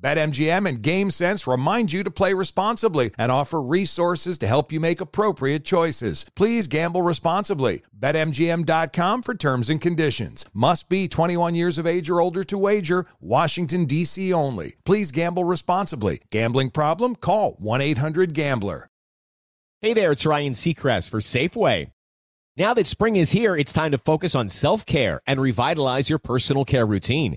BetMGM and GameSense remind you to play responsibly and offer resources to help you make appropriate choices. Please gamble responsibly. BetMGM.com for terms and conditions. Must be 21 years of age or older to wager. Washington, D.C. only. Please gamble responsibly. Gambling problem? Call 1 800 Gambler. Hey there, it's Ryan Seacrest for Safeway. Now that spring is here, it's time to focus on self care and revitalize your personal care routine.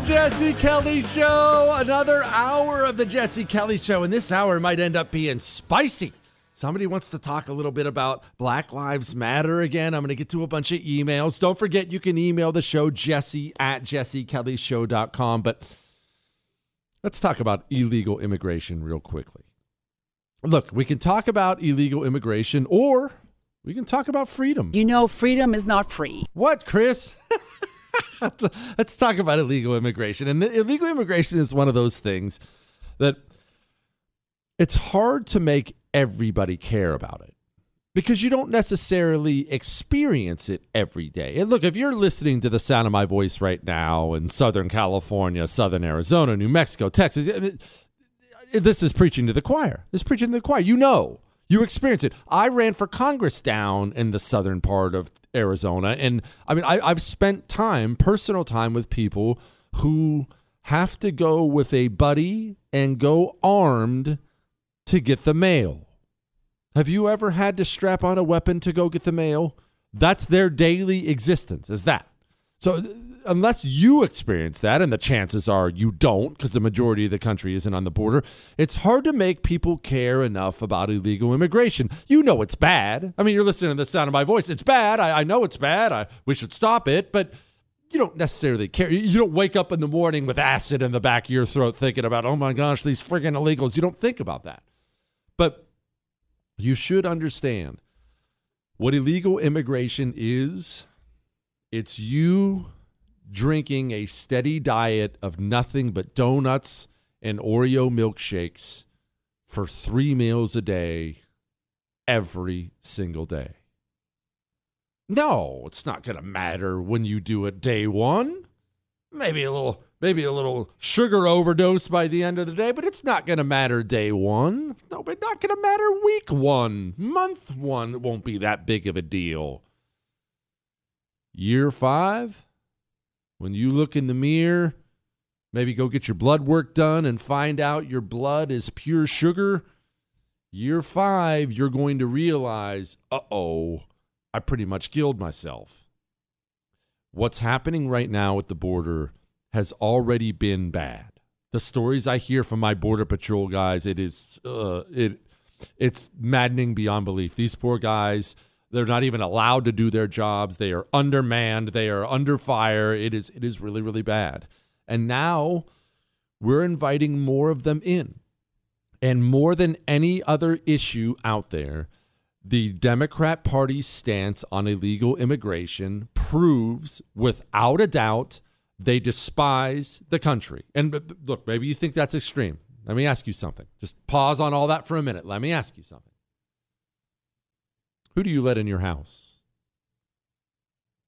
The Jesse Kelly Show. Another hour of the Jesse Kelly Show. And this hour might end up being spicy. Somebody wants to talk a little bit about Black Lives Matter again. I'm going to get to a bunch of emails. Don't forget, you can email the show, jesse at jessekellyshow.com. But let's talk about illegal immigration real quickly. Look, we can talk about illegal immigration or we can talk about freedom. You know, freedom is not free. What, Chris? Let's talk about illegal immigration. And illegal immigration is one of those things that it's hard to make everybody care about it because you don't necessarily experience it every day. And look, if you're listening to the sound of my voice right now in Southern California, Southern Arizona, New Mexico, Texas, this is preaching to the choir. This is preaching to the choir. You know you experience it. I ran for Congress down in the southern part of Arizona. And I mean, I, I've spent time, personal time with people who have to go with a buddy and go armed to get the mail. Have you ever had to strap on a weapon to go get the mail? That's their daily existence, is that. So unless you experience that, and the chances are you don't, because the majority of the country isn't on the border, it's hard to make people care enough about illegal immigration. You know it's bad. I mean, you're listening to the sound of my voice. It's bad. I, I know it's bad. I, we should stop it, but you don't necessarily care. You don't wake up in the morning with acid in the back of your throat thinking about, oh my gosh, these friggin' illegals. You don't think about that. But you should understand what illegal immigration is. It's you drinking a steady diet of nothing but donuts and Oreo milkshakes for three meals a day every single day. No, it's not going to matter when you do it day one. Maybe a little, maybe a little sugar overdose by the end of the day, but it's not going to matter day one. No, but not going to matter week one, month one. It won't be that big of a deal. Year five, when you look in the mirror, maybe go get your blood work done and find out your blood is pure sugar, Year five, you're going to realize, uh oh, I pretty much killed myself. What's happening right now at the border has already been bad. The stories I hear from my border patrol guys, it is uh, it it's maddening beyond belief. These poor guys, they're not even allowed to do their jobs. They are undermanned. They are under fire. It is it is really really bad. And now we're inviting more of them in. And more than any other issue out there, the Democrat Party's stance on illegal immigration proves without a doubt they despise the country. And look, maybe you think that's extreme. Let me ask you something. Just pause on all that for a minute. Let me ask you something. Who do you let in your house?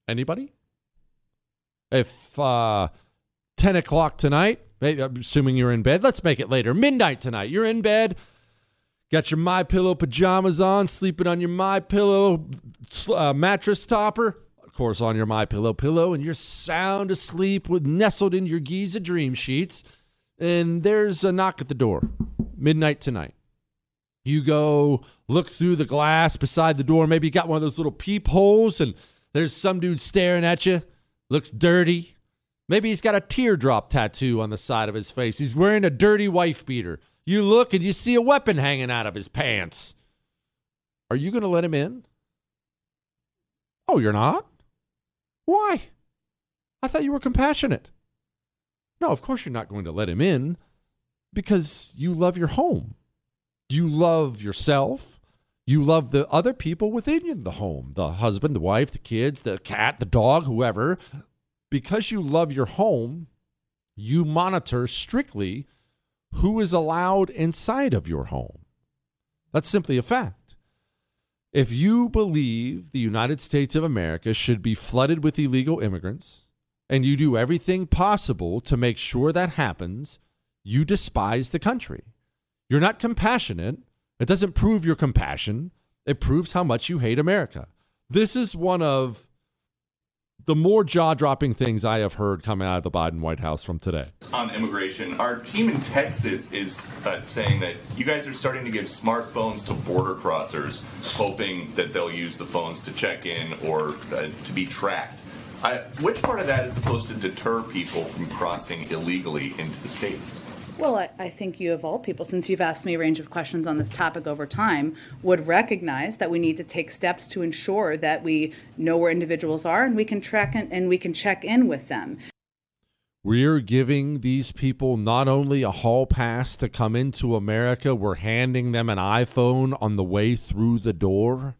Anybody? If uh, 10 o'clock tonight, I'm assuming you're in bed, let's make it later. Midnight tonight, you're in bed, got your My Pillow pajamas on, sleeping on your My Pillow uh, mattress topper of course, on your My Pillow pillow, and you're sound asleep with nestled in your Giza dream sheets. And there's a knock at the door, midnight tonight. You go look through the glass beside the door. Maybe you got one of those little peepholes, and there's some dude staring at you. Looks dirty. Maybe he's got a teardrop tattoo on the side of his face. He's wearing a dirty wife beater. You look and you see a weapon hanging out of his pants. Are you going to let him in? Oh, you're not? Why? I thought you were compassionate. No, of course you're not going to let him in because you love your home. You love yourself. You love the other people within the home the husband, the wife, the kids, the cat, the dog, whoever. Because you love your home, you monitor strictly who is allowed inside of your home. That's simply a fact. If you believe the United States of America should be flooded with illegal immigrants, and you do everything possible to make sure that happens, you despise the country. You're not compassionate. It doesn't prove your compassion, it proves how much you hate America. This is one of the more jaw dropping things I have heard coming out of the Biden White House from today. On immigration, our team in Texas is uh, saying that you guys are starting to give smartphones to border crossers, hoping that they'll use the phones to check in or uh, to be tracked. Uh, which part of that is supposed to deter people from crossing illegally into the states? Well, I, I, think you, of all people, since you've asked me a range of questions on this topic over time, would recognize that we need to take steps to ensure that we know where individuals are and we can track in, and we can check in with them. We're giving these people not only a hall pass to come into America, we're handing them an iPhone on the way through the door.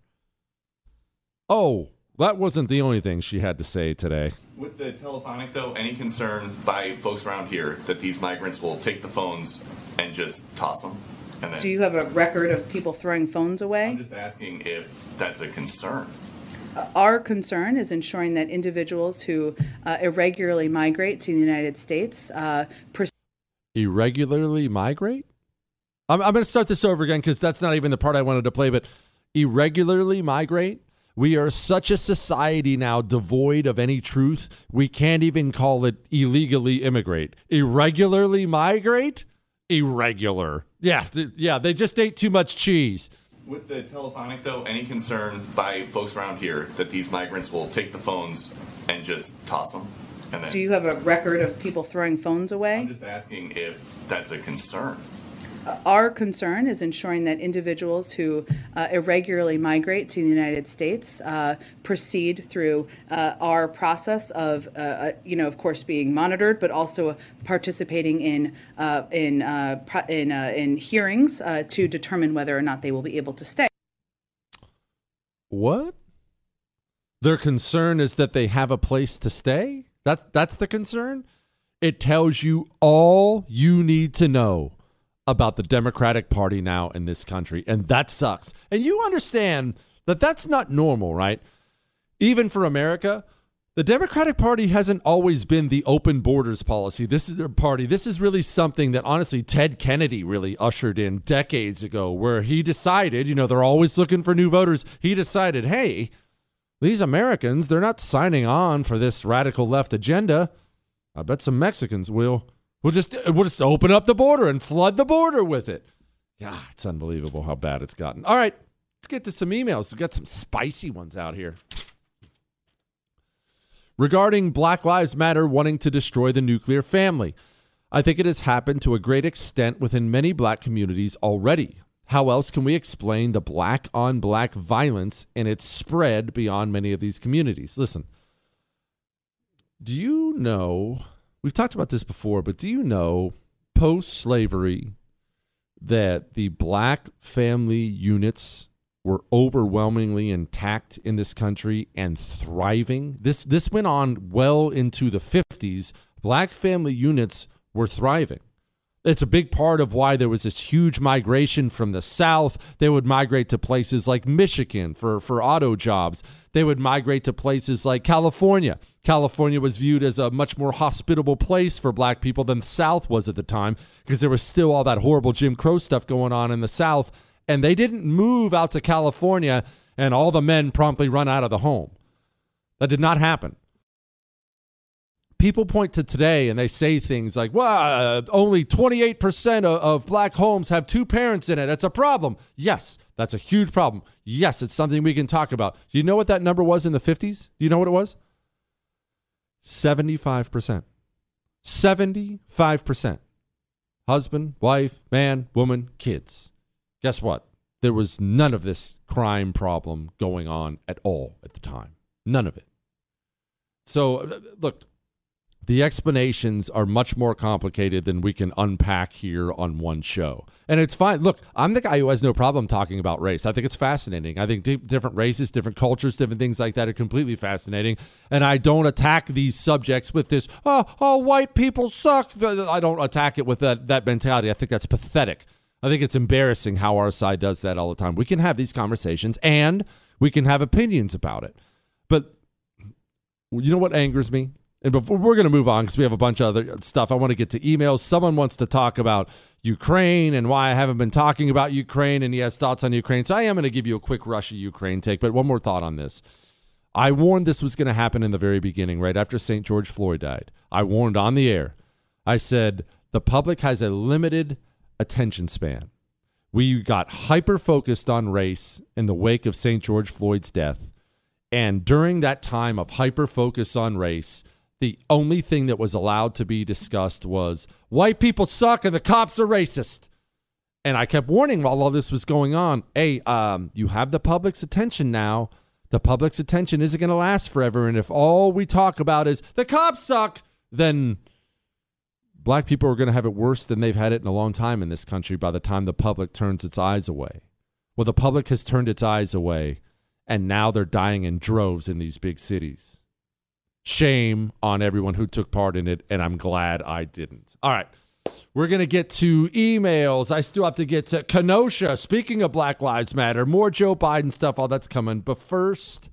Oh, that wasn't the only thing she had to say today. With the telephonic, though, any concern by folks around here that these migrants will take the phones and just toss them? And then, Do you have a record of people throwing phones away? I'm just asking if that's a concern. Uh, our concern is ensuring that individuals who uh, irregularly migrate to the United States uh, pers- irregularly migrate. I'm, I'm going to start this over again because that's not even the part I wanted to play. But irregularly migrate we are such a society now devoid of any truth, we can't even call it illegally immigrate. Irregularly migrate? Irregular. Yeah, th- yeah, they just ate too much cheese. With the telephonic, though, any concern by folks around here that these migrants will take the phones and just toss them? And then, Do you have a record of people throwing phones away? I'm just asking if that's a concern our concern is ensuring that individuals who uh, irregularly migrate to the United States uh, proceed through uh, our process of, uh, uh, you know, of course, being monitored, but also participating in uh, in in in hearings to determine whether or not they will be able to stay. What? Their concern is that they have a place to stay. That that's the concern. It tells you all you need to know about the Democratic Party now in this country, and that sucks. And you understand that that's not normal, right? Even for America, the Democratic Party hasn't always been the open borders policy. This is their party. This is really something that honestly Ted Kennedy really ushered in decades ago, where he decided, you know, they're always looking for new voters. He decided, hey, these Americans, they're not signing on for this radical left agenda. I bet some Mexicans will. We'll just we'll just open up the border and flood the border with it. God, it's unbelievable how bad it's gotten. All right, let's get to some emails. We've got some spicy ones out here. Regarding Black Lives Matter wanting to destroy the nuclear family, I think it has happened to a great extent within many black communities already. How else can we explain the black on black violence and its spread beyond many of these communities? Listen, do you know? We've talked about this before, but do you know post slavery that the black family units were overwhelmingly intact in this country and thriving? This, this went on well into the 50s. Black family units were thriving. It's a big part of why there was this huge migration from the South. They would migrate to places like Michigan for, for auto jobs. They would migrate to places like California. California was viewed as a much more hospitable place for black people than the South was at the time because there was still all that horrible Jim Crow stuff going on in the South. And they didn't move out to California and all the men promptly run out of the home. That did not happen people point to today and they say things like, well, uh, only 28% of, of black homes have two parents in it. That's a problem. Yes, that's a huge problem. Yes, it's something we can talk about. Do you know what that number was in the 50s? Do you know what it was? 75%. 75%. Husband, wife, man, woman, kids. Guess what? There was none of this crime problem going on at all at the time. None of it. So, uh, look, the explanations are much more complicated than we can unpack here on one show. And it's fine. Look, I'm the guy who has no problem talking about race. I think it's fascinating. I think d- different races, different cultures, different things like that are completely fascinating. And I don't attack these subjects with this, oh, oh white people suck. I don't attack it with that, that mentality. I think that's pathetic. I think it's embarrassing how our side does that all the time. We can have these conversations and we can have opinions about it. But you know what angers me? And before we're going to move on because we have a bunch of other stuff, I want to get to emails. Someone wants to talk about Ukraine and why I haven't been talking about Ukraine, and he has thoughts on Ukraine. So I am going to give you a quick Russia Ukraine take. But one more thought on this. I warned this was going to happen in the very beginning, right after St. George Floyd died. I warned on the air. I said the public has a limited attention span. We got hyper focused on race in the wake of St. George Floyd's death. And during that time of hyper focus on race, the only thing that was allowed to be discussed was white people suck and the cops are racist. And I kept warning while all this was going on, hey, um, you have the public's attention now. The public's attention isn't going to last forever. And if all we talk about is the cops suck, then black people are going to have it worse than they've had it in a long time in this country by the time the public turns its eyes away. Well, the public has turned its eyes away, and now they're dying in droves in these big cities. Shame on everyone who took part in it, and I'm glad I didn't. All right. We're going to get to emails. I still have to get to Kenosha. Speaking of Black Lives Matter, more Joe Biden stuff, all that's coming. But first,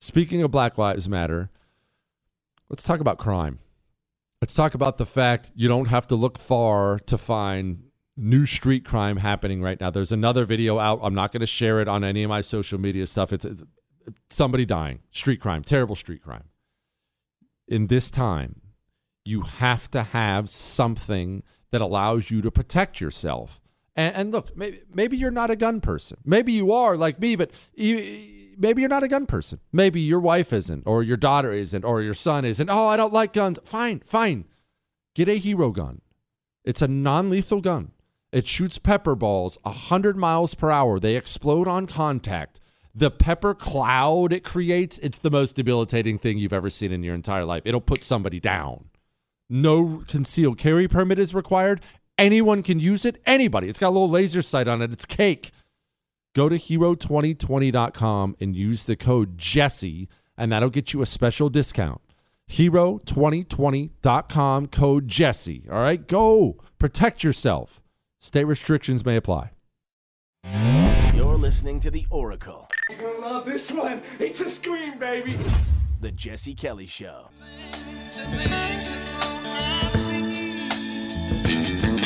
speaking of Black Lives Matter, let's talk about crime. Let's talk about the fact you don't have to look far to find new street crime happening right now. There's another video out. I'm not going to share it on any of my social media stuff. It's, it's somebody dying, street crime, terrible street crime in this time, you have to have something that allows you to protect yourself. And, and look, maybe, maybe you're not a gun person. Maybe you are like me, but you, maybe you're not a gun person. Maybe your wife isn't, or your daughter isn't, or your son isn't. Oh, I don't like guns. Fine, fine. Get a hero gun. It's a non lethal gun. It shoots pepper balls 100 miles per hour. They explode on contact the pepper cloud it creates, it's the most debilitating thing you've ever seen in your entire life. It'll put somebody down. No concealed carry permit is required. Anyone can use it. Anybody. It's got a little laser sight on it. It's cake. Go to hero2020.com and use the code Jesse, and that'll get you a special discount. Hero2020.com, code Jesse. All right, go protect yourself. State restrictions may apply. You're listening to The Oracle. You're gonna love this one. It's a scream, baby. The Jesse Kelly Show.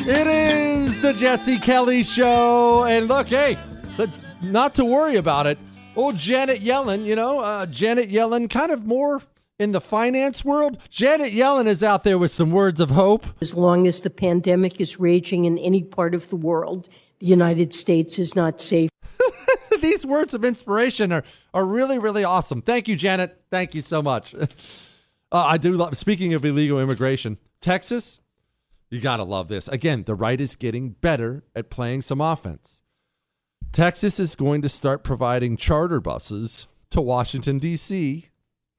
It is the Jesse Kelly Show. And look, hey, not to worry about it. Old Janet Yellen, you know, uh, Janet Yellen, kind of more in the finance world. Janet Yellen is out there with some words of hope. As long as the pandemic is raging in any part of the world, the United States is not safe. These words of inspiration are, are really, really awesome. Thank you, Janet. Thank you so much. Uh, I do love, speaking of illegal immigration, Texas, you got to love this. Again, the right is getting better at playing some offense. Texas is going to start providing charter buses to Washington, D.C.,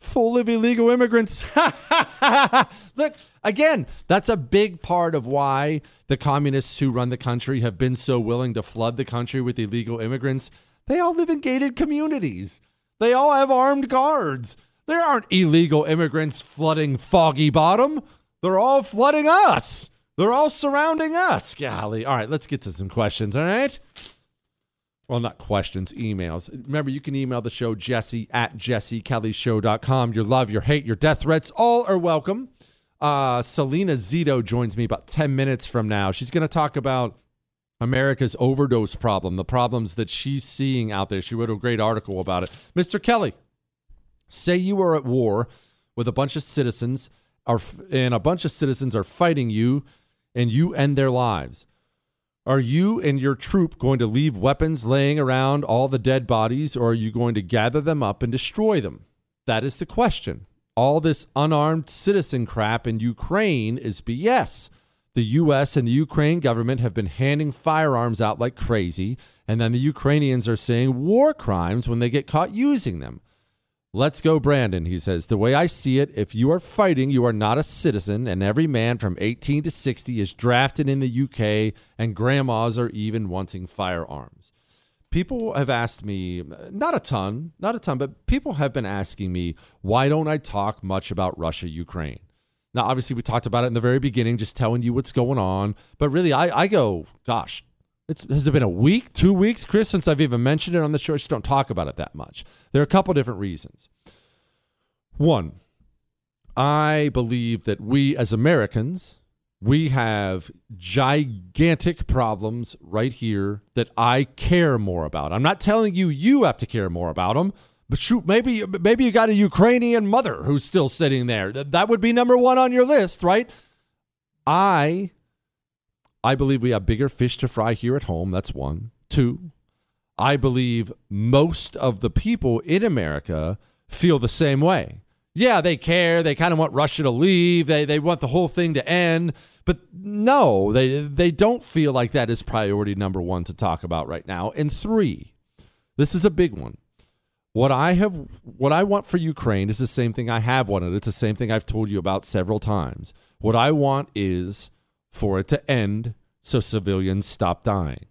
full of illegal immigrants. Look, again, that's a big part of why the communists who run the country have been so willing to flood the country with illegal immigrants. They all live in gated communities, they all have armed guards. There aren't illegal immigrants flooding Foggy Bottom. They're all flooding us. They're all surrounding us. Golly. All right, let's get to some questions, all right? Well, not questions, emails. Remember, you can email the show, jesse at jessekellyshow.com. Your love, your hate, your death threats, all are welcome. Uh, Selena Zito joins me about 10 minutes from now. She's going to talk about America's overdose problem, the problems that she's seeing out there. She wrote a great article about it. Mr. Kelly, Say you are at war with a bunch of citizens, are, and a bunch of citizens are fighting you, and you end their lives. Are you and your troop going to leave weapons laying around all the dead bodies, or are you going to gather them up and destroy them? That is the question. All this unarmed citizen crap in Ukraine is BS. The U.S. and the Ukraine government have been handing firearms out like crazy, and then the Ukrainians are saying war crimes when they get caught using them. Let's go, Brandon. He says, The way I see it, if you are fighting, you are not a citizen, and every man from 18 to 60 is drafted in the UK, and grandmas are even wanting firearms. People have asked me, not a ton, not a ton, but people have been asking me, why don't I talk much about Russia, Ukraine? Now, obviously, we talked about it in the very beginning, just telling you what's going on. But really, I, I go, gosh, it's, has it been a week, two weeks, Chris, since I've even mentioned it on the show? I just don't talk about it that much. There are a couple different reasons. One, I believe that we as Americans, we have gigantic problems right here that I care more about. I'm not telling you you have to care more about them, but shoot, maybe maybe you got a Ukrainian mother who's still sitting there. That would be number one on your list, right? I I believe we have bigger fish to fry here at home. That's one. Two, I believe most of the people in America feel the same way. Yeah, they care. They kind of want Russia to leave. They they want the whole thing to end. But no, they they don't feel like that is priority number 1 to talk about right now. And 3, this is a big one. What I have what I want for Ukraine is the same thing I have wanted. It's the same thing I've told you about several times. What I want is for it to end so civilians stop dying.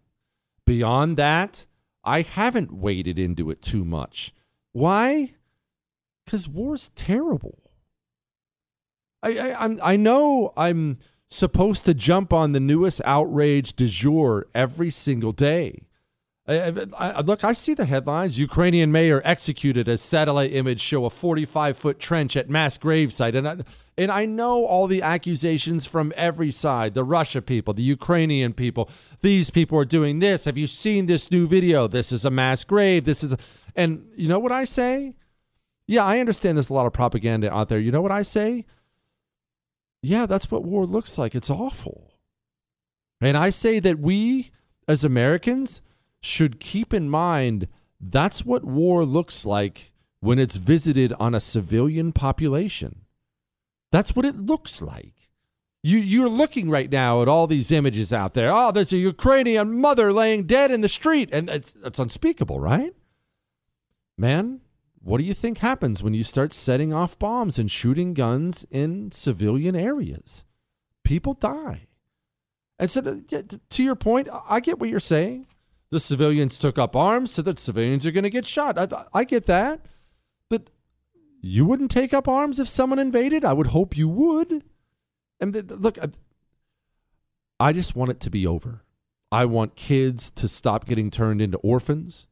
Beyond that, I haven't waded into it too much. Why? Because war's terrible. I, I, I'm, I know I'm supposed to jump on the newest outrage du jour every single day. I, I, look, I see the headlines. Ukrainian mayor executed as satellite image show a 45 foot trench at mass gravesite. And I, and I know all the accusations from every side the Russia people, the Ukrainian people. These people are doing this. Have you seen this new video? This is a mass grave. This is. A, and you know what I say? Yeah, I understand there's a lot of propaganda out there. You know what I say? Yeah, that's what war looks like. It's awful. And I say that we, as Americans, should keep in mind that's what war looks like when it's visited on a civilian population. That's what it looks like. You, you're looking right now at all these images out there. Oh, there's a Ukrainian mother laying dead in the street. And it's, it's unspeakable, right? Man, what do you think happens when you start setting off bombs and shooting guns in civilian areas? People die. And so, to your point, I get what you're saying the civilians took up arms so that civilians are going to get shot. I, I get that. But you wouldn't take up arms if someone invaded? I would hope you would. And look, I, I just want it to be over. I want kids to stop getting turned into orphans.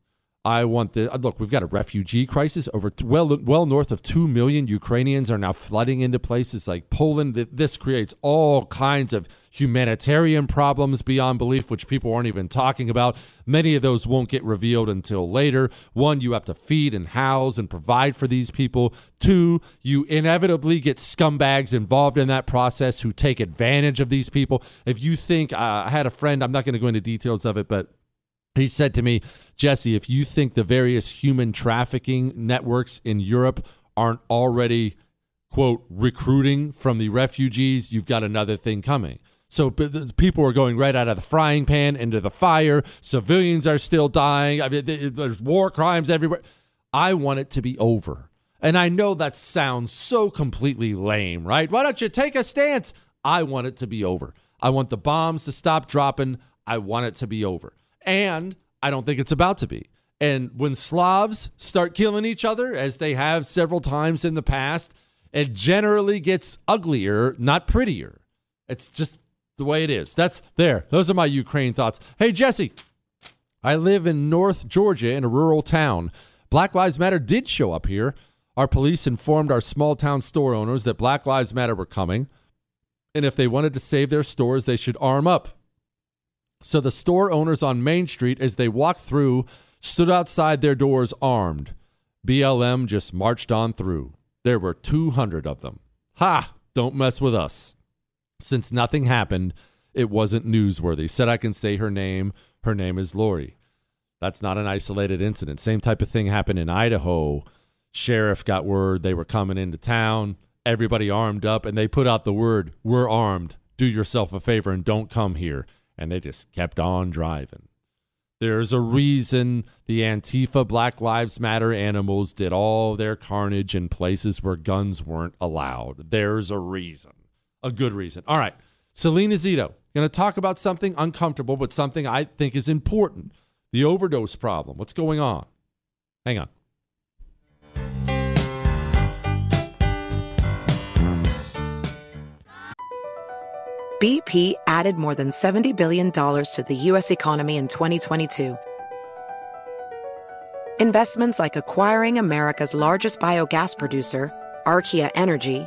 I want the look. We've got a refugee crisis. Over well, well north of two million Ukrainians are now flooding into places like Poland. This creates all kinds of humanitarian problems beyond belief, which people aren't even talking about. Many of those won't get revealed until later. One, you have to feed and house and provide for these people. Two, you inevitably get scumbags involved in that process who take advantage of these people. If you think, uh, I had a friend, I'm not going to go into details of it, but he said to me, Jesse, if you think the various human trafficking networks in Europe aren't already, quote, recruiting from the refugees, you've got another thing coming. So people are going right out of the frying pan into the fire. Civilians are still dying. I mean, there's war crimes everywhere. I want it to be over. And I know that sounds so completely lame, right? Why don't you take a stance? I want it to be over. I want the bombs to stop dropping. I want it to be over. And I don't think it's about to be. And when Slavs start killing each other, as they have several times in the past, it generally gets uglier, not prettier. It's just the way it is. That's there. Those are my Ukraine thoughts. Hey, Jesse, I live in North Georgia in a rural town. Black Lives Matter did show up here. Our police informed our small town store owners that Black Lives Matter were coming. And if they wanted to save their stores, they should arm up. So the store owners on Main Street, as they walked through, stood outside their doors armed. BLM just marched on through. There were 200 of them. Ha! Don't mess with us. Since nothing happened, it wasn't newsworthy. Said I can say her name. Her name is Lori. That's not an isolated incident. Same type of thing happened in Idaho. Sheriff got word they were coming into town. Everybody armed up, and they put out the word, We're armed. Do yourself a favor and don't come here and they just kept on driving. There's a reason the Antifa Black Lives Matter animals did all their carnage in places where guns weren't allowed. There's a reason, a good reason. All right, Selena Zito, going to talk about something uncomfortable, but something I think is important the overdose problem. What's going on? Hang on. BP added more than $70 billion to the U.S. economy in 2022. Investments like acquiring America's largest biogas producer, Archaea Energy,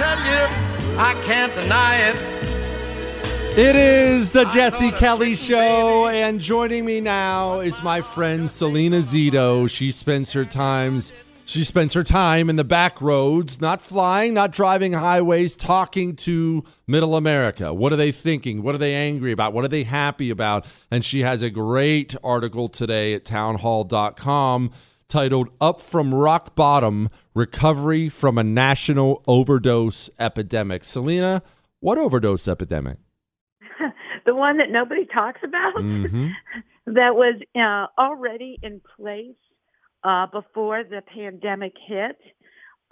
I tell you, I can't deny it. It is the Jesse Kelly Show, and joining me now is my friend Selena Zito. She spends her times she spends her time in the back roads, not flying, not driving highways, talking to middle America. What are they thinking? What are they angry about? What are they happy about? And she has a great article today at townhall.com titled Up from Rock Bottom Recovery from a National Overdose Epidemic. Selena, what overdose epidemic? the one that nobody talks about mm-hmm. that was uh, already in place uh, before the pandemic hit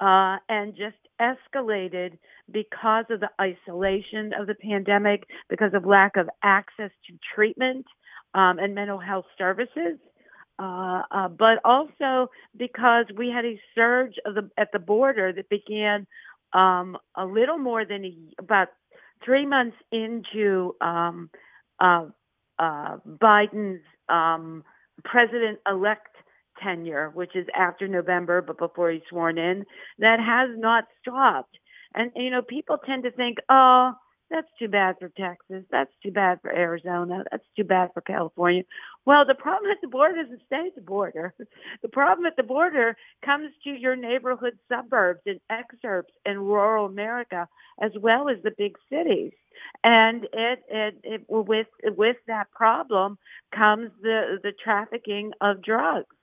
uh, and just escalated because of the isolation of the pandemic, because of lack of access to treatment um, and mental health services. Uh, uh, but also because we had a surge the, at the border that began um, a little more than a, about three months into um, uh, uh, Biden's um, president-elect tenure, which is after November, but before he's sworn in, that has not stopped. And, you know, people tend to think, oh, that's too bad for Texas. That's too bad for Arizona. That's too bad for California. Well, the problem at the border doesn't stay at the border. The problem at the border comes to your neighborhood suburbs and exurbs in rural America, as well as the big cities. And it, it, it with with that problem comes the the trafficking of drugs.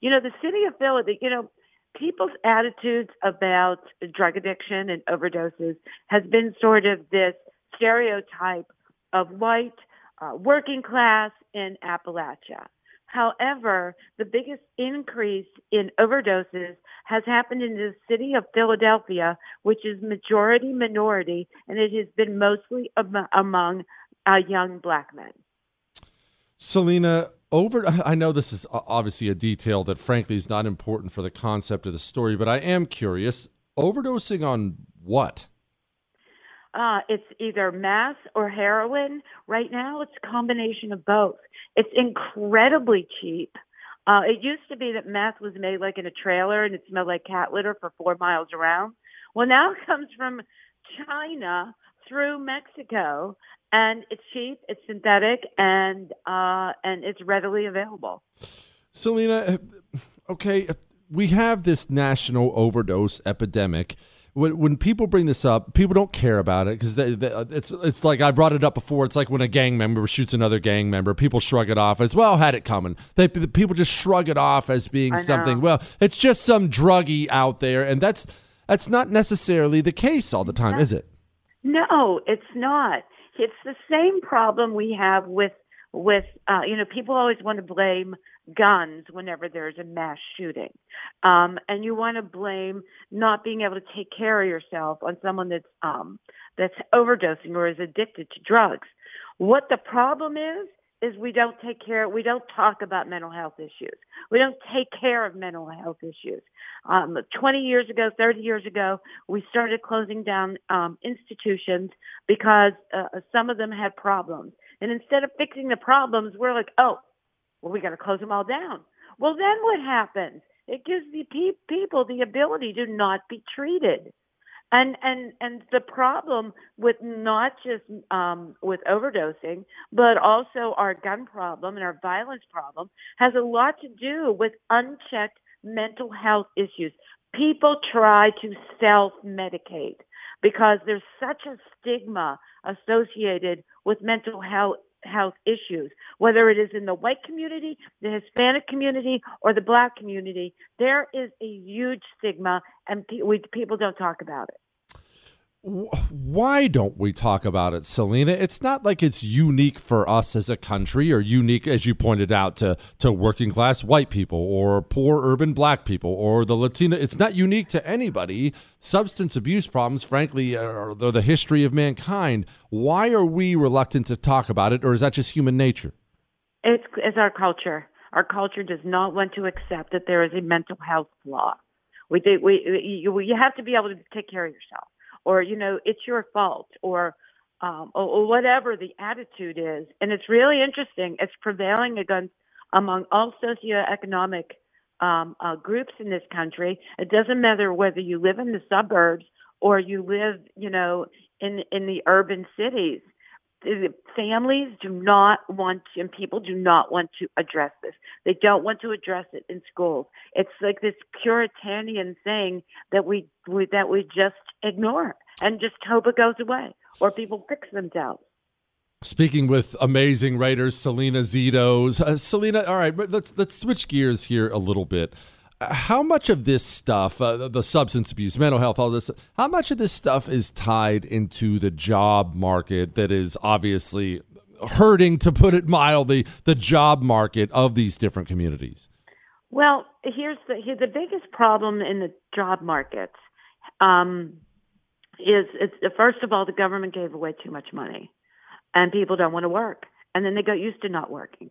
You know, the city of Philadelphia. You know, people's attitudes about drug addiction and overdoses has been sort of this stereotype of white, uh, working class in Appalachia. However, the biggest increase in overdoses has happened in the city of Philadelphia, which is majority minority, and it has been mostly am- among uh, young black men. Selena, over I know this is obviously a detail that frankly is not important for the concept of the story, but I am curious. Overdosing on what? Uh, it's either meth or heroin. Right now, it's a combination of both. It's incredibly cheap. Uh, it used to be that meth was made like in a trailer and it smelled like cat litter for four miles around. Well, now it comes from China through Mexico, and it's cheap, it's synthetic, and uh, and it's readily available. Selena, okay, we have this national overdose epidemic when, when people bring this up, people don't care about it because it's it's like I brought it up before. It's like when a gang member shoots another gang member, people shrug it off as well. Had it coming. They people just shrug it off as being something. Well, it's just some druggie out there, and that's that's not necessarily the case all the time, is it? No, it's not. It's the same problem we have with with uh, you know people always want to blame guns whenever there's a mass shooting. Um, and you want to blame not being able to take care of yourself on someone that's, um, that's overdosing or is addicted to drugs. What the problem is, is we don't take care, we don't talk about mental health issues. We don't take care of mental health issues. Um, 20 years ago, 30 years ago, we started closing down um, institutions because uh, some of them had problems. And instead of fixing the problems, we're like, oh, well, we got to close them all down. Well, then what happens? It gives the pe- people the ability to not be treated. And and and the problem with not just um, with overdosing, but also our gun problem and our violence problem has a lot to do with unchecked mental health issues. People try to self-medicate because there's such a stigma associated with mental health health issues, whether it is in the white community, the Hispanic community, or the black community. There is a huge stigma, and pe- we, people don't talk about it. Why don't we talk about it, Selena? It's not like it's unique for us as a country or unique, as you pointed out, to, to working class white people or poor urban black people or the Latina. It's not unique to anybody. Substance abuse problems, frankly, are the history of mankind. Why are we reluctant to talk about it, or is that just human nature? It's, it's our culture Our culture does not want to accept that there is a mental health flaw. We do, we you, you have to be able to take care of yourself, or you know it's your fault, or um, or, or whatever the attitude is. And it's really interesting. It's prevailing against among all socioeconomic um, uh, groups in this country. It doesn't matter whether you live in the suburbs or you live, you know, in in the urban cities. Families do not want to, and people do not want to address this. They don't want to address it in schools. It's like this puritanian thing that we, we that we just ignore and just hope it goes away or people fix themselves. Speaking with amazing writers, Selena Zito. Uh, Selena, all right, let's let's switch gears here a little bit. How much of this stuff, uh, the substance abuse, mental health, all this, how much of this stuff is tied into the job market that is obviously hurting, to put it mildly, the job market of these different communities? Well, here's the the biggest problem in the job markets. Um, is first of all the government gave away too much money, and people don't want to work, and then they got used to not working.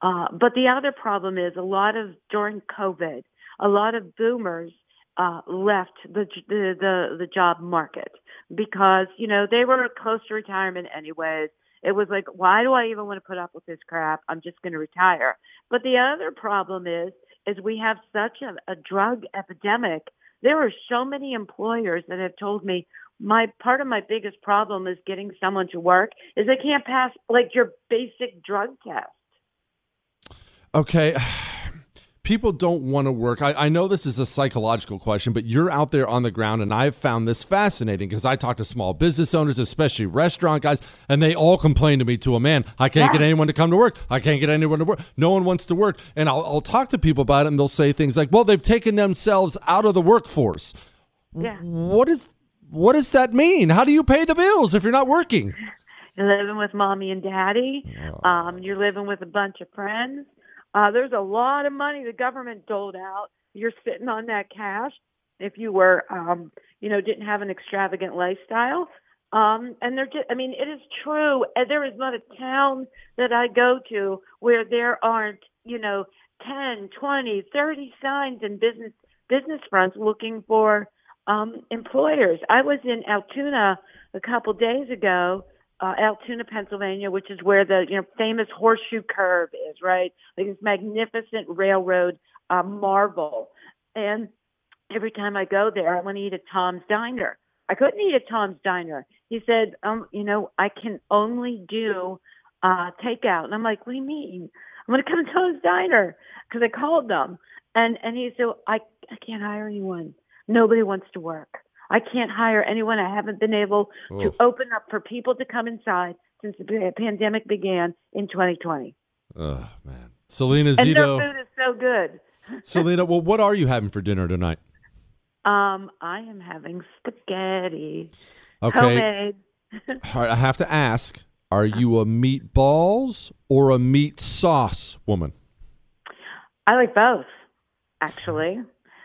Uh, but the other problem is a lot of during COVID, a lot of boomers uh, left the, the the the job market because you know they were close to retirement anyways. It was like, why do I even want to put up with this crap? I'm just going to retire. But the other problem is, is we have such a, a drug epidemic there are so many employers that have told me my part of my biggest problem is getting someone to work is they can't pass like your basic drug test. Okay. People don't want to work. I, I know this is a psychological question, but you're out there on the ground, and I've found this fascinating because I talk to small business owners, especially restaurant guys, and they all complain to me to a man, I can't yeah. get anyone to come to work. I can't get anyone to work. No one wants to work. And I'll, I'll talk to people about it, and they'll say things like, well, they've taken themselves out of the workforce. Yeah. What is what does that mean? How do you pay the bills if you're not working? You're living with mommy and daddy. Oh. Um, you're living with a bunch of friends. Uh, there's a lot of money the government doled out. You're sitting on that cash if you were, um, you know, didn't have an extravagant lifestyle. Um, and they're just, I mean, it is true. There is not a town that I go to where there aren't, you know, 10, 20, 30 signs in business, business fronts looking for um, employers. I was in Altoona a couple days ago, uh, Altoona, Pennsylvania, which is where the you know famous horseshoe curve is, right? Like this magnificent railroad uh, marvel. And every time I go there, I want to eat at Tom's Diner. I couldn't eat at Tom's Diner. He said, um, you know, I can only do uh, takeout. And I'm like, what do you mean? I'm going to come to Tom's Diner because I called them. And and he said, I I can't hire anyone. Nobody wants to work. I can't hire anyone. I haven't been able Oof. to open up for people to come inside since the pandemic began in 2020. Oh man, Selena Zito. And their food is so good. Selena, well, what are you having for dinner tonight? Um, I am having spaghetti. Okay. Homemade. All right, I have to ask: Are you a meatballs or a meat sauce woman? I like both, actually.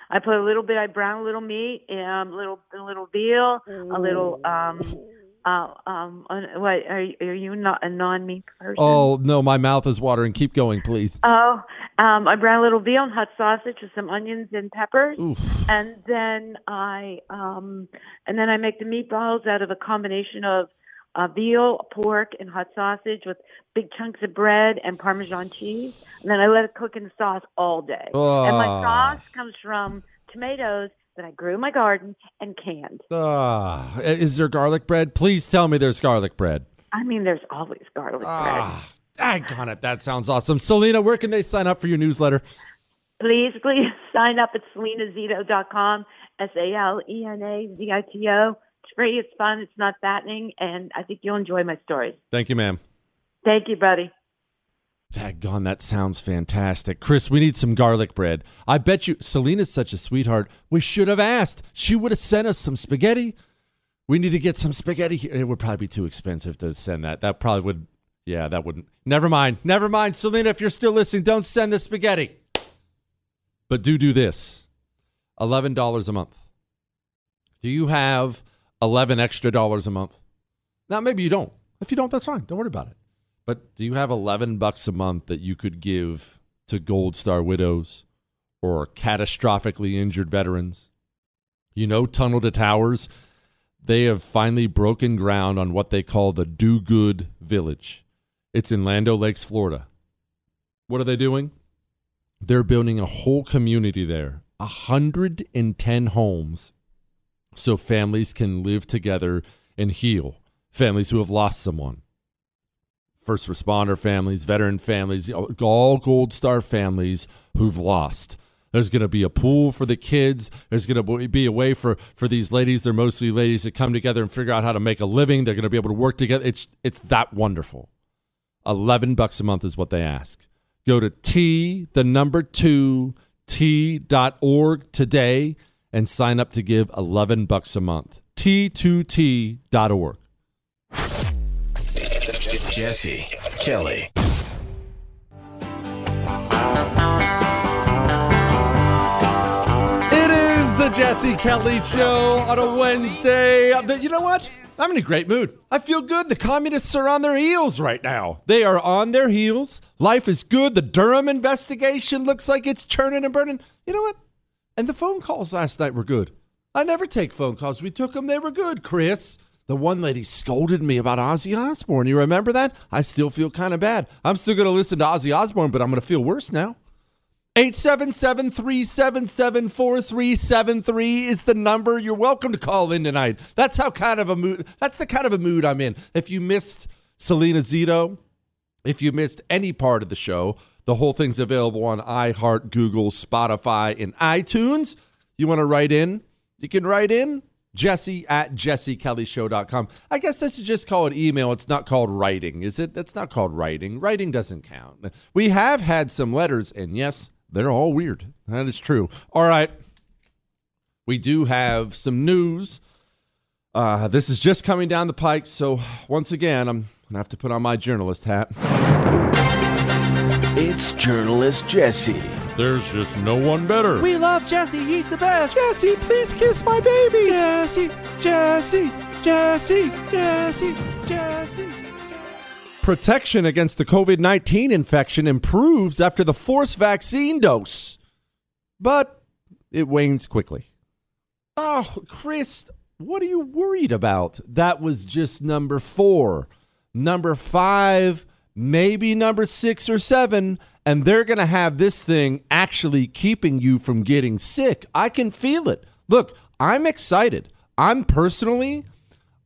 I put a little bit. I brown a little meat, um, a little a little veal, a little um, uh, um, what are you, are you not a non-meat person? Oh no, my mouth is watering. Keep going, please. Oh, um, I brown a little veal and hot sausage with some onions and peppers, Oof. and then I um, and then I make the meatballs out of a combination of uh, veal, pork, and hot sausage with big chunks of bread and Parmesan cheese. And then I let it cook in the sauce all day. Oh. And my sauce comes from tomatoes that I grew in my garden and canned. Uh, is there garlic bread? Please tell me there's garlic bread. I mean, there's always garlic bread. I got it. That sounds awesome. Selena, where can they sign up for your newsletter? Please, please sign up at selenazito.com, S-A-L-E-N-A-Z-I-T-O. It's free, it's fun, it's not fattening, and I think you'll enjoy my stories. Thank you, ma'am. Thank you, buddy. Daggone, that sounds fantastic. Chris, we need some garlic bread. I bet you Selena's such a sweetheart. We should have asked. She would have sent us some spaghetti. We need to get some spaghetti here. It would probably be too expensive to send that. That probably would, yeah, that wouldn't. Never mind. Never mind. Selena, if you're still listening, don't send the spaghetti. But do do this $11 a month. Do you have 11 extra dollars a month. Now, maybe you don't. If you don't, that's fine. Don't worry about it. But do you have 11 bucks a month that you could give to Gold Star widows or catastrophically injured veterans. You know, Tunnel to Towers, they have finally broken ground on what they call the Do Good Village. It's in Land O' Lakes, Florida. What are they doing? They're building a whole community there, 110 homes, so families can live together and heal. Families who have lost someone, first responder families, veteran families, all Gold Star families who've lost. There's going to be a pool for the kids. There's going to be a way for, for these ladies, they're mostly ladies, to come together and figure out how to make a living. They're going to be able to work together. It's, it's that wonderful. 11 bucks a month is what they ask. Go to T, the number two, T.org today and sign up to give 11 bucks a month. T2T.org. Jesse Kelly. It is the Jesse Kelly Show on a Wednesday. You know what? I'm in a great mood. I feel good. The communists are on their heels right now. They are on their heels. Life is good. The Durham investigation looks like it's churning and burning. You know what? And the phone calls last night were good. I never take phone calls. We took them. They were good, Chris. The one lady scolded me about Ozzy Osbourne. You remember that? I still feel kind of bad. I'm still going to listen to Ozzy Osbourne, but I'm going to feel worse now. 877 377 4373 is the number. You're welcome to call in tonight. That's how kind of a mood, that's the kind of a mood I'm in. If you missed Selena Zito, if you missed any part of the show, the whole thing's available on iHeart, Google, Spotify, and iTunes. You want to write in? You can write in jesse at jessekellyshow.com. I guess this is just called email. It's not called writing, is it? That's not called writing. Writing doesn't count. We have had some letters, and yes, they're all weird. That is true. All right. We do have some news. Uh, this is just coming down the pike. So, once again, I'm going to have to put on my journalist hat. It's journalist Jesse. There's just no one better. We love Jesse. He's the best. Jesse, please kiss my baby. Jesse, Jesse, Jesse, Jesse, Jesse. Protection against the COVID 19 infection improves after the forced vaccine dose, but it wanes quickly. Oh, Chris, what are you worried about? That was just number four. Number five, maybe number six or seven, and they're going to have this thing actually keeping you from getting sick. I can feel it. Look, I'm excited. I'm personally,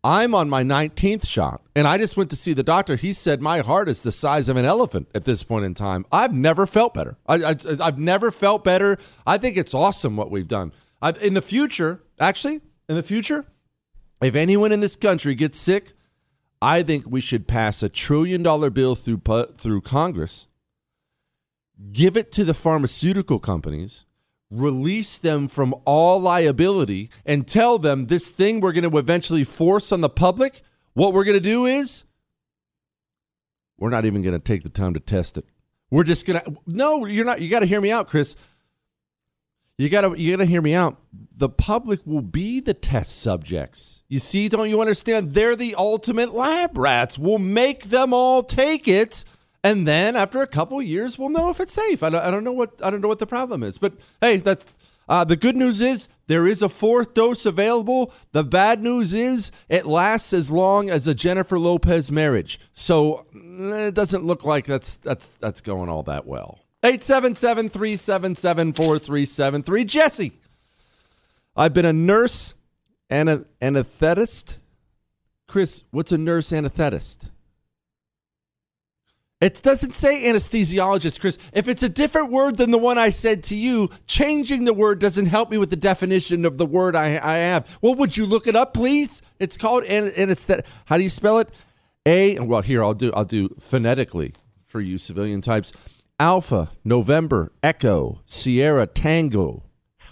I'm on my 19th shot, and I just went to see the doctor. He said my heart is the size of an elephant at this point in time. I've never felt better. I, have never felt better. I think it's awesome what we've done. I've, in the future, actually, in the future, if anyone in this country gets sick, I think we should pass a trillion dollar bill through through Congress, give it to the pharmaceutical companies, release them from all liability, and tell them this thing we're going to eventually force on the public. What we're going to do is we're not even going to take the time to test it. We're just going to No, you're not. You got to hear me out, Chris. You gotta you gotta hear me out. The public will be the test subjects. You see, don't you understand? They're the ultimate lab rats. We'll make them all take it, and then after a couple years, we'll know if it's safe. I don't, I don't know what I don't know what the problem is. But hey, that's uh, the good news is there is a fourth dose available. The bad news is it lasts as long as a Jennifer Lopez marriage. So eh, it doesn't look like that's that's that's going all that well. 877 377 4373. Jesse, I've been a nurse and an anesthetist. Chris, what's a nurse anesthetist? It doesn't say anesthesiologist, Chris. If it's a different word than the one I said to you, changing the word doesn't help me with the definition of the word I, I have. Well, would you look it up, please? It's called an, anesthetic. How do you spell it? A. Well, here I'll do. I'll do phonetically for you civilian types. Alpha, November, Echo, Sierra, Tango,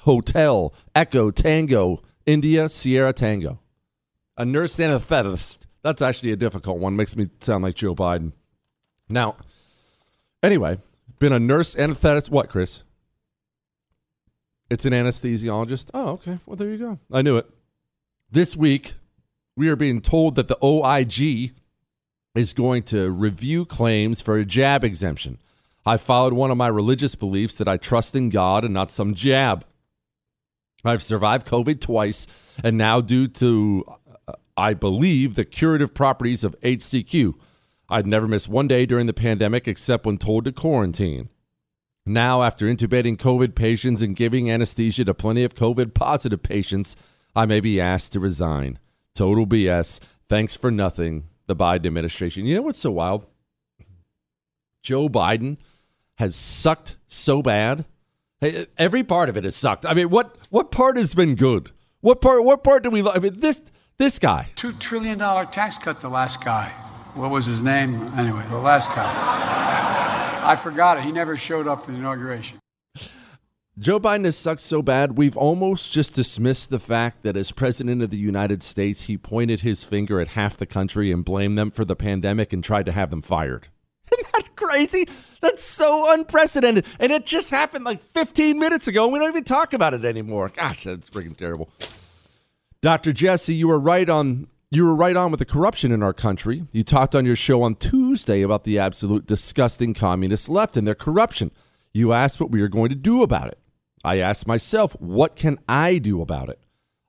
Hotel, Echo, Tango, India, Sierra, Tango. A nurse anesthetist. That's actually a difficult one. Makes me sound like Joe Biden. Now, anyway, been a nurse anesthetist. What, Chris? It's an anesthesiologist. Oh, okay. Well, there you go. I knew it. This week, we are being told that the OIG is going to review claims for a jab exemption. I followed one of my religious beliefs that I trust in God and not some jab. I've survived COVID twice, and now, due to, uh, I believe, the curative properties of HCQ, I'd never miss one day during the pandemic except when told to quarantine. Now, after intubating COVID patients and giving anesthesia to plenty of COVID positive patients, I may be asked to resign. Total BS. Thanks for nothing, the Biden administration. You know what's so wild? Joe Biden has sucked so bad. Every part of it has sucked. I mean, what what part has been good? What part what part do we love? I mean, this this guy. Two trillion dollar tax cut. The last guy. What was his name? Anyway, the last guy. I forgot it. He never showed up for the inauguration. Joe Biden has sucked so bad, we've almost just dismissed the fact that as president of the United States, he pointed his finger at half the country and blamed them for the pandemic and tried to have them fired. Isn't that crazy? That's so unprecedented. And it just happened like 15 minutes ago. We don't even talk about it anymore. Gosh, that's freaking terrible. Dr. Jesse, you were right on you were right on with the corruption in our country. You talked on your show on Tuesday about the absolute disgusting communist left and their corruption. You asked what we are going to do about it. I asked myself, what can I do about it?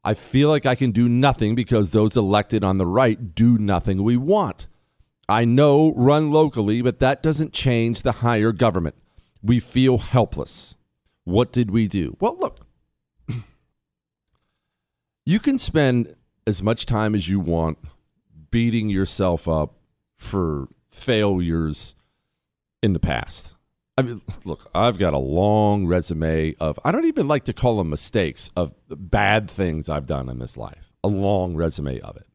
I feel like I can do nothing because those elected on the right do nothing we want. I know run locally, but that doesn't change the higher government. We feel helpless. What did we do? Well, look, you can spend as much time as you want beating yourself up for failures in the past. I mean, look, I've got a long resume of, I don't even like to call them mistakes, of bad things I've done in this life. A long resume of it.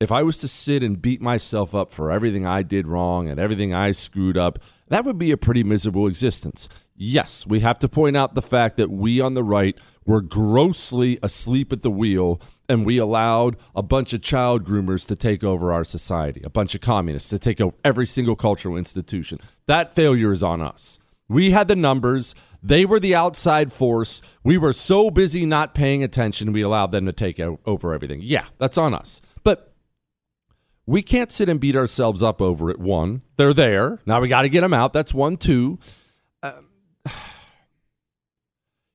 If I was to sit and beat myself up for everything I did wrong and everything I screwed up, that would be a pretty miserable existence. Yes, we have to point out the fact that we on the right were grossly asleep at the wheel and we allowed a bunch of child groomers to take over our society, a bunch of communists to take over every single cultural institution. That failure is on us. We had the numbers. They were the outside force. We were so busy not paying attention, we allowed them to take over everything. Yeah, that's on us. We can't sit and beat ourselves up over it. One, they're there. Now we got to get them out. That's one. Two, um,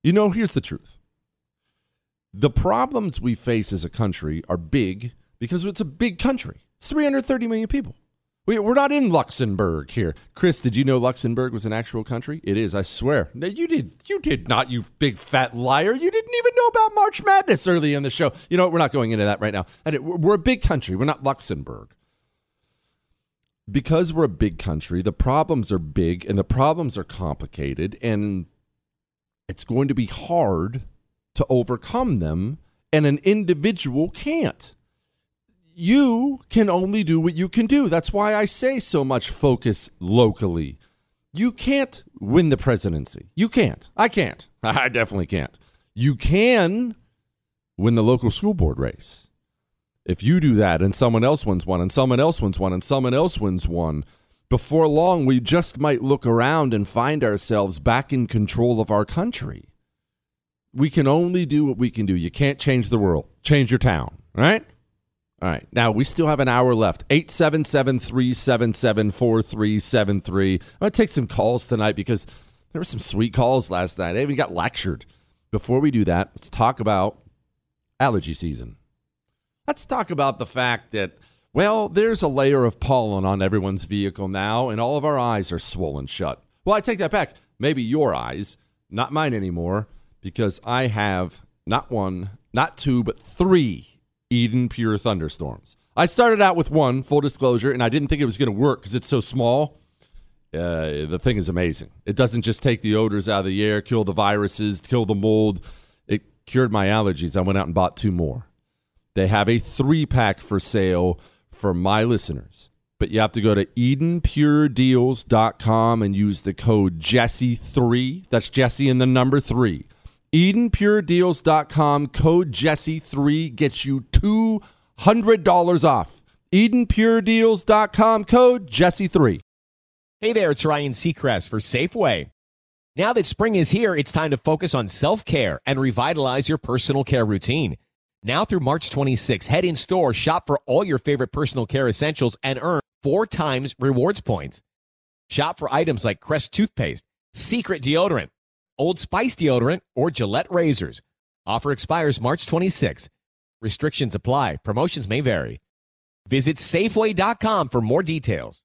you know, here's the truth the problems we face as a country are big because it's a big country. It's 330 million people. We, are not in Luxembourg here. Chris, did you know Luxembourg was an actual country? It is, I swear. No, you did. You did not, you big fat liar. You didn't even know about March Madness early in the show. You know, we're not going into that right now. And it, we're a big country. We're not Luxembourg. Because we're a big country, the problems are big and the problems are complicated, and it's going to be hard to overcome them, and an individual can't. You can only do what you can do. That's why I say so much focus locally. You can't win the presidency. You can't. I can't. I definitely can't. You can win the local school board race. If you do that and someone else wins one and someone else wins one and someone else wins one, before long we just might look around and find ourselves back in control of our country we can only do what we can do. You can't change the world. Change your town, right? All right. Now, we still have an hour left. 877 377 4373. I'm going to take some calls tonight because there were some sweet calls last night. I even got lectured. Before we do that, let's talk about allergy season. Let's talk about the fact that, well, there's a layer of pollen on everyone's vehicle now, and all of our eyes are swollen shut. Well, I take that back. Maybe your eyes, not mine anymore because I have not one, not two, but three Eden Pure thunderstorms. I started out with one, full disclosure, and I didn't think it was going to work because it's so small. Uh, the thing is amazing. It doesn't just take the odors out of the air, kill the viruses, kill the mold. It cured my allergies. I went out and bought two more. They have a three pack for sale for my listeners. But you have to go to EdenPureDeals.com and use the code Jesse3. That's Jesse and the number three. EdenPureDeals.com code Jesse3 gets you $200 off. EdenPureDeals.com code Jesse3. Hey there, it's Ryan Seacrest for Safeway. Now that spring is here, it's time to focus on self care and revitalize your personal care routine. Now through March 26, head in store, shop for all your favorite personal care essentials, and earn four times rewards points. Shop for items like Crest toothpaste, Secret deodorant, Old Spice deodorant, or Gillette razors. Offer expires March 26. Restrictions apply. Promotions may vary. Visit Safeway.com for more details.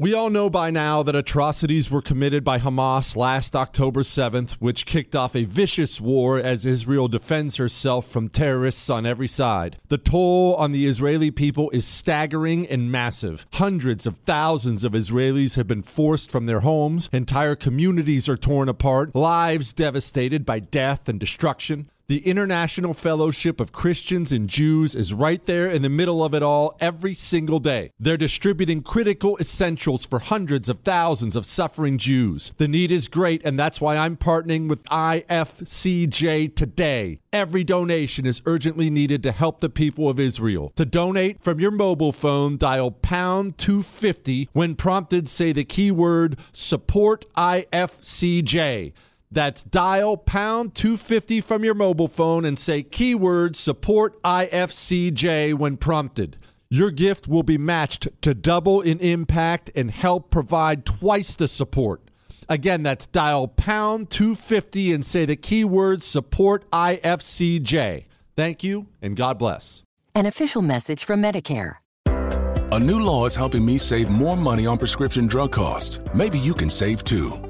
We all know by now that atrocities were committed by Hamas last October 7th, which kicked off a vicious war as Israel defends herself from terrorists on every side. The toll on the Israeli people is staggering and massive. Hundreds of thousands of Israelis have been forced from their homes, entire communities are torn apart, lives devastated by death and destruction. The International Fellowship of Christians and Jews is right there in the middle of it all every single day. They're distributing critical essentials for hundreds of thousands of suffering Jews. The need is great, and that's why I'm partnering with IFCJ today. Every donation is urgently needed to help the people of Israel. To donate from your mobile phone, dial pound 250. When prompted, say the keyword support IFCJ. That's dial pound 250 from your mobile phone and say keyword support IFCJ when prompted. Your gift will be matched to double in impact and help provide twice the support. Again, that's dial pound 250 and say the keyword support IFCJ. Thank you and God bless. An official message from Medicare. A new law is helping me save more money on prescription drug costs. Maybe you can save too.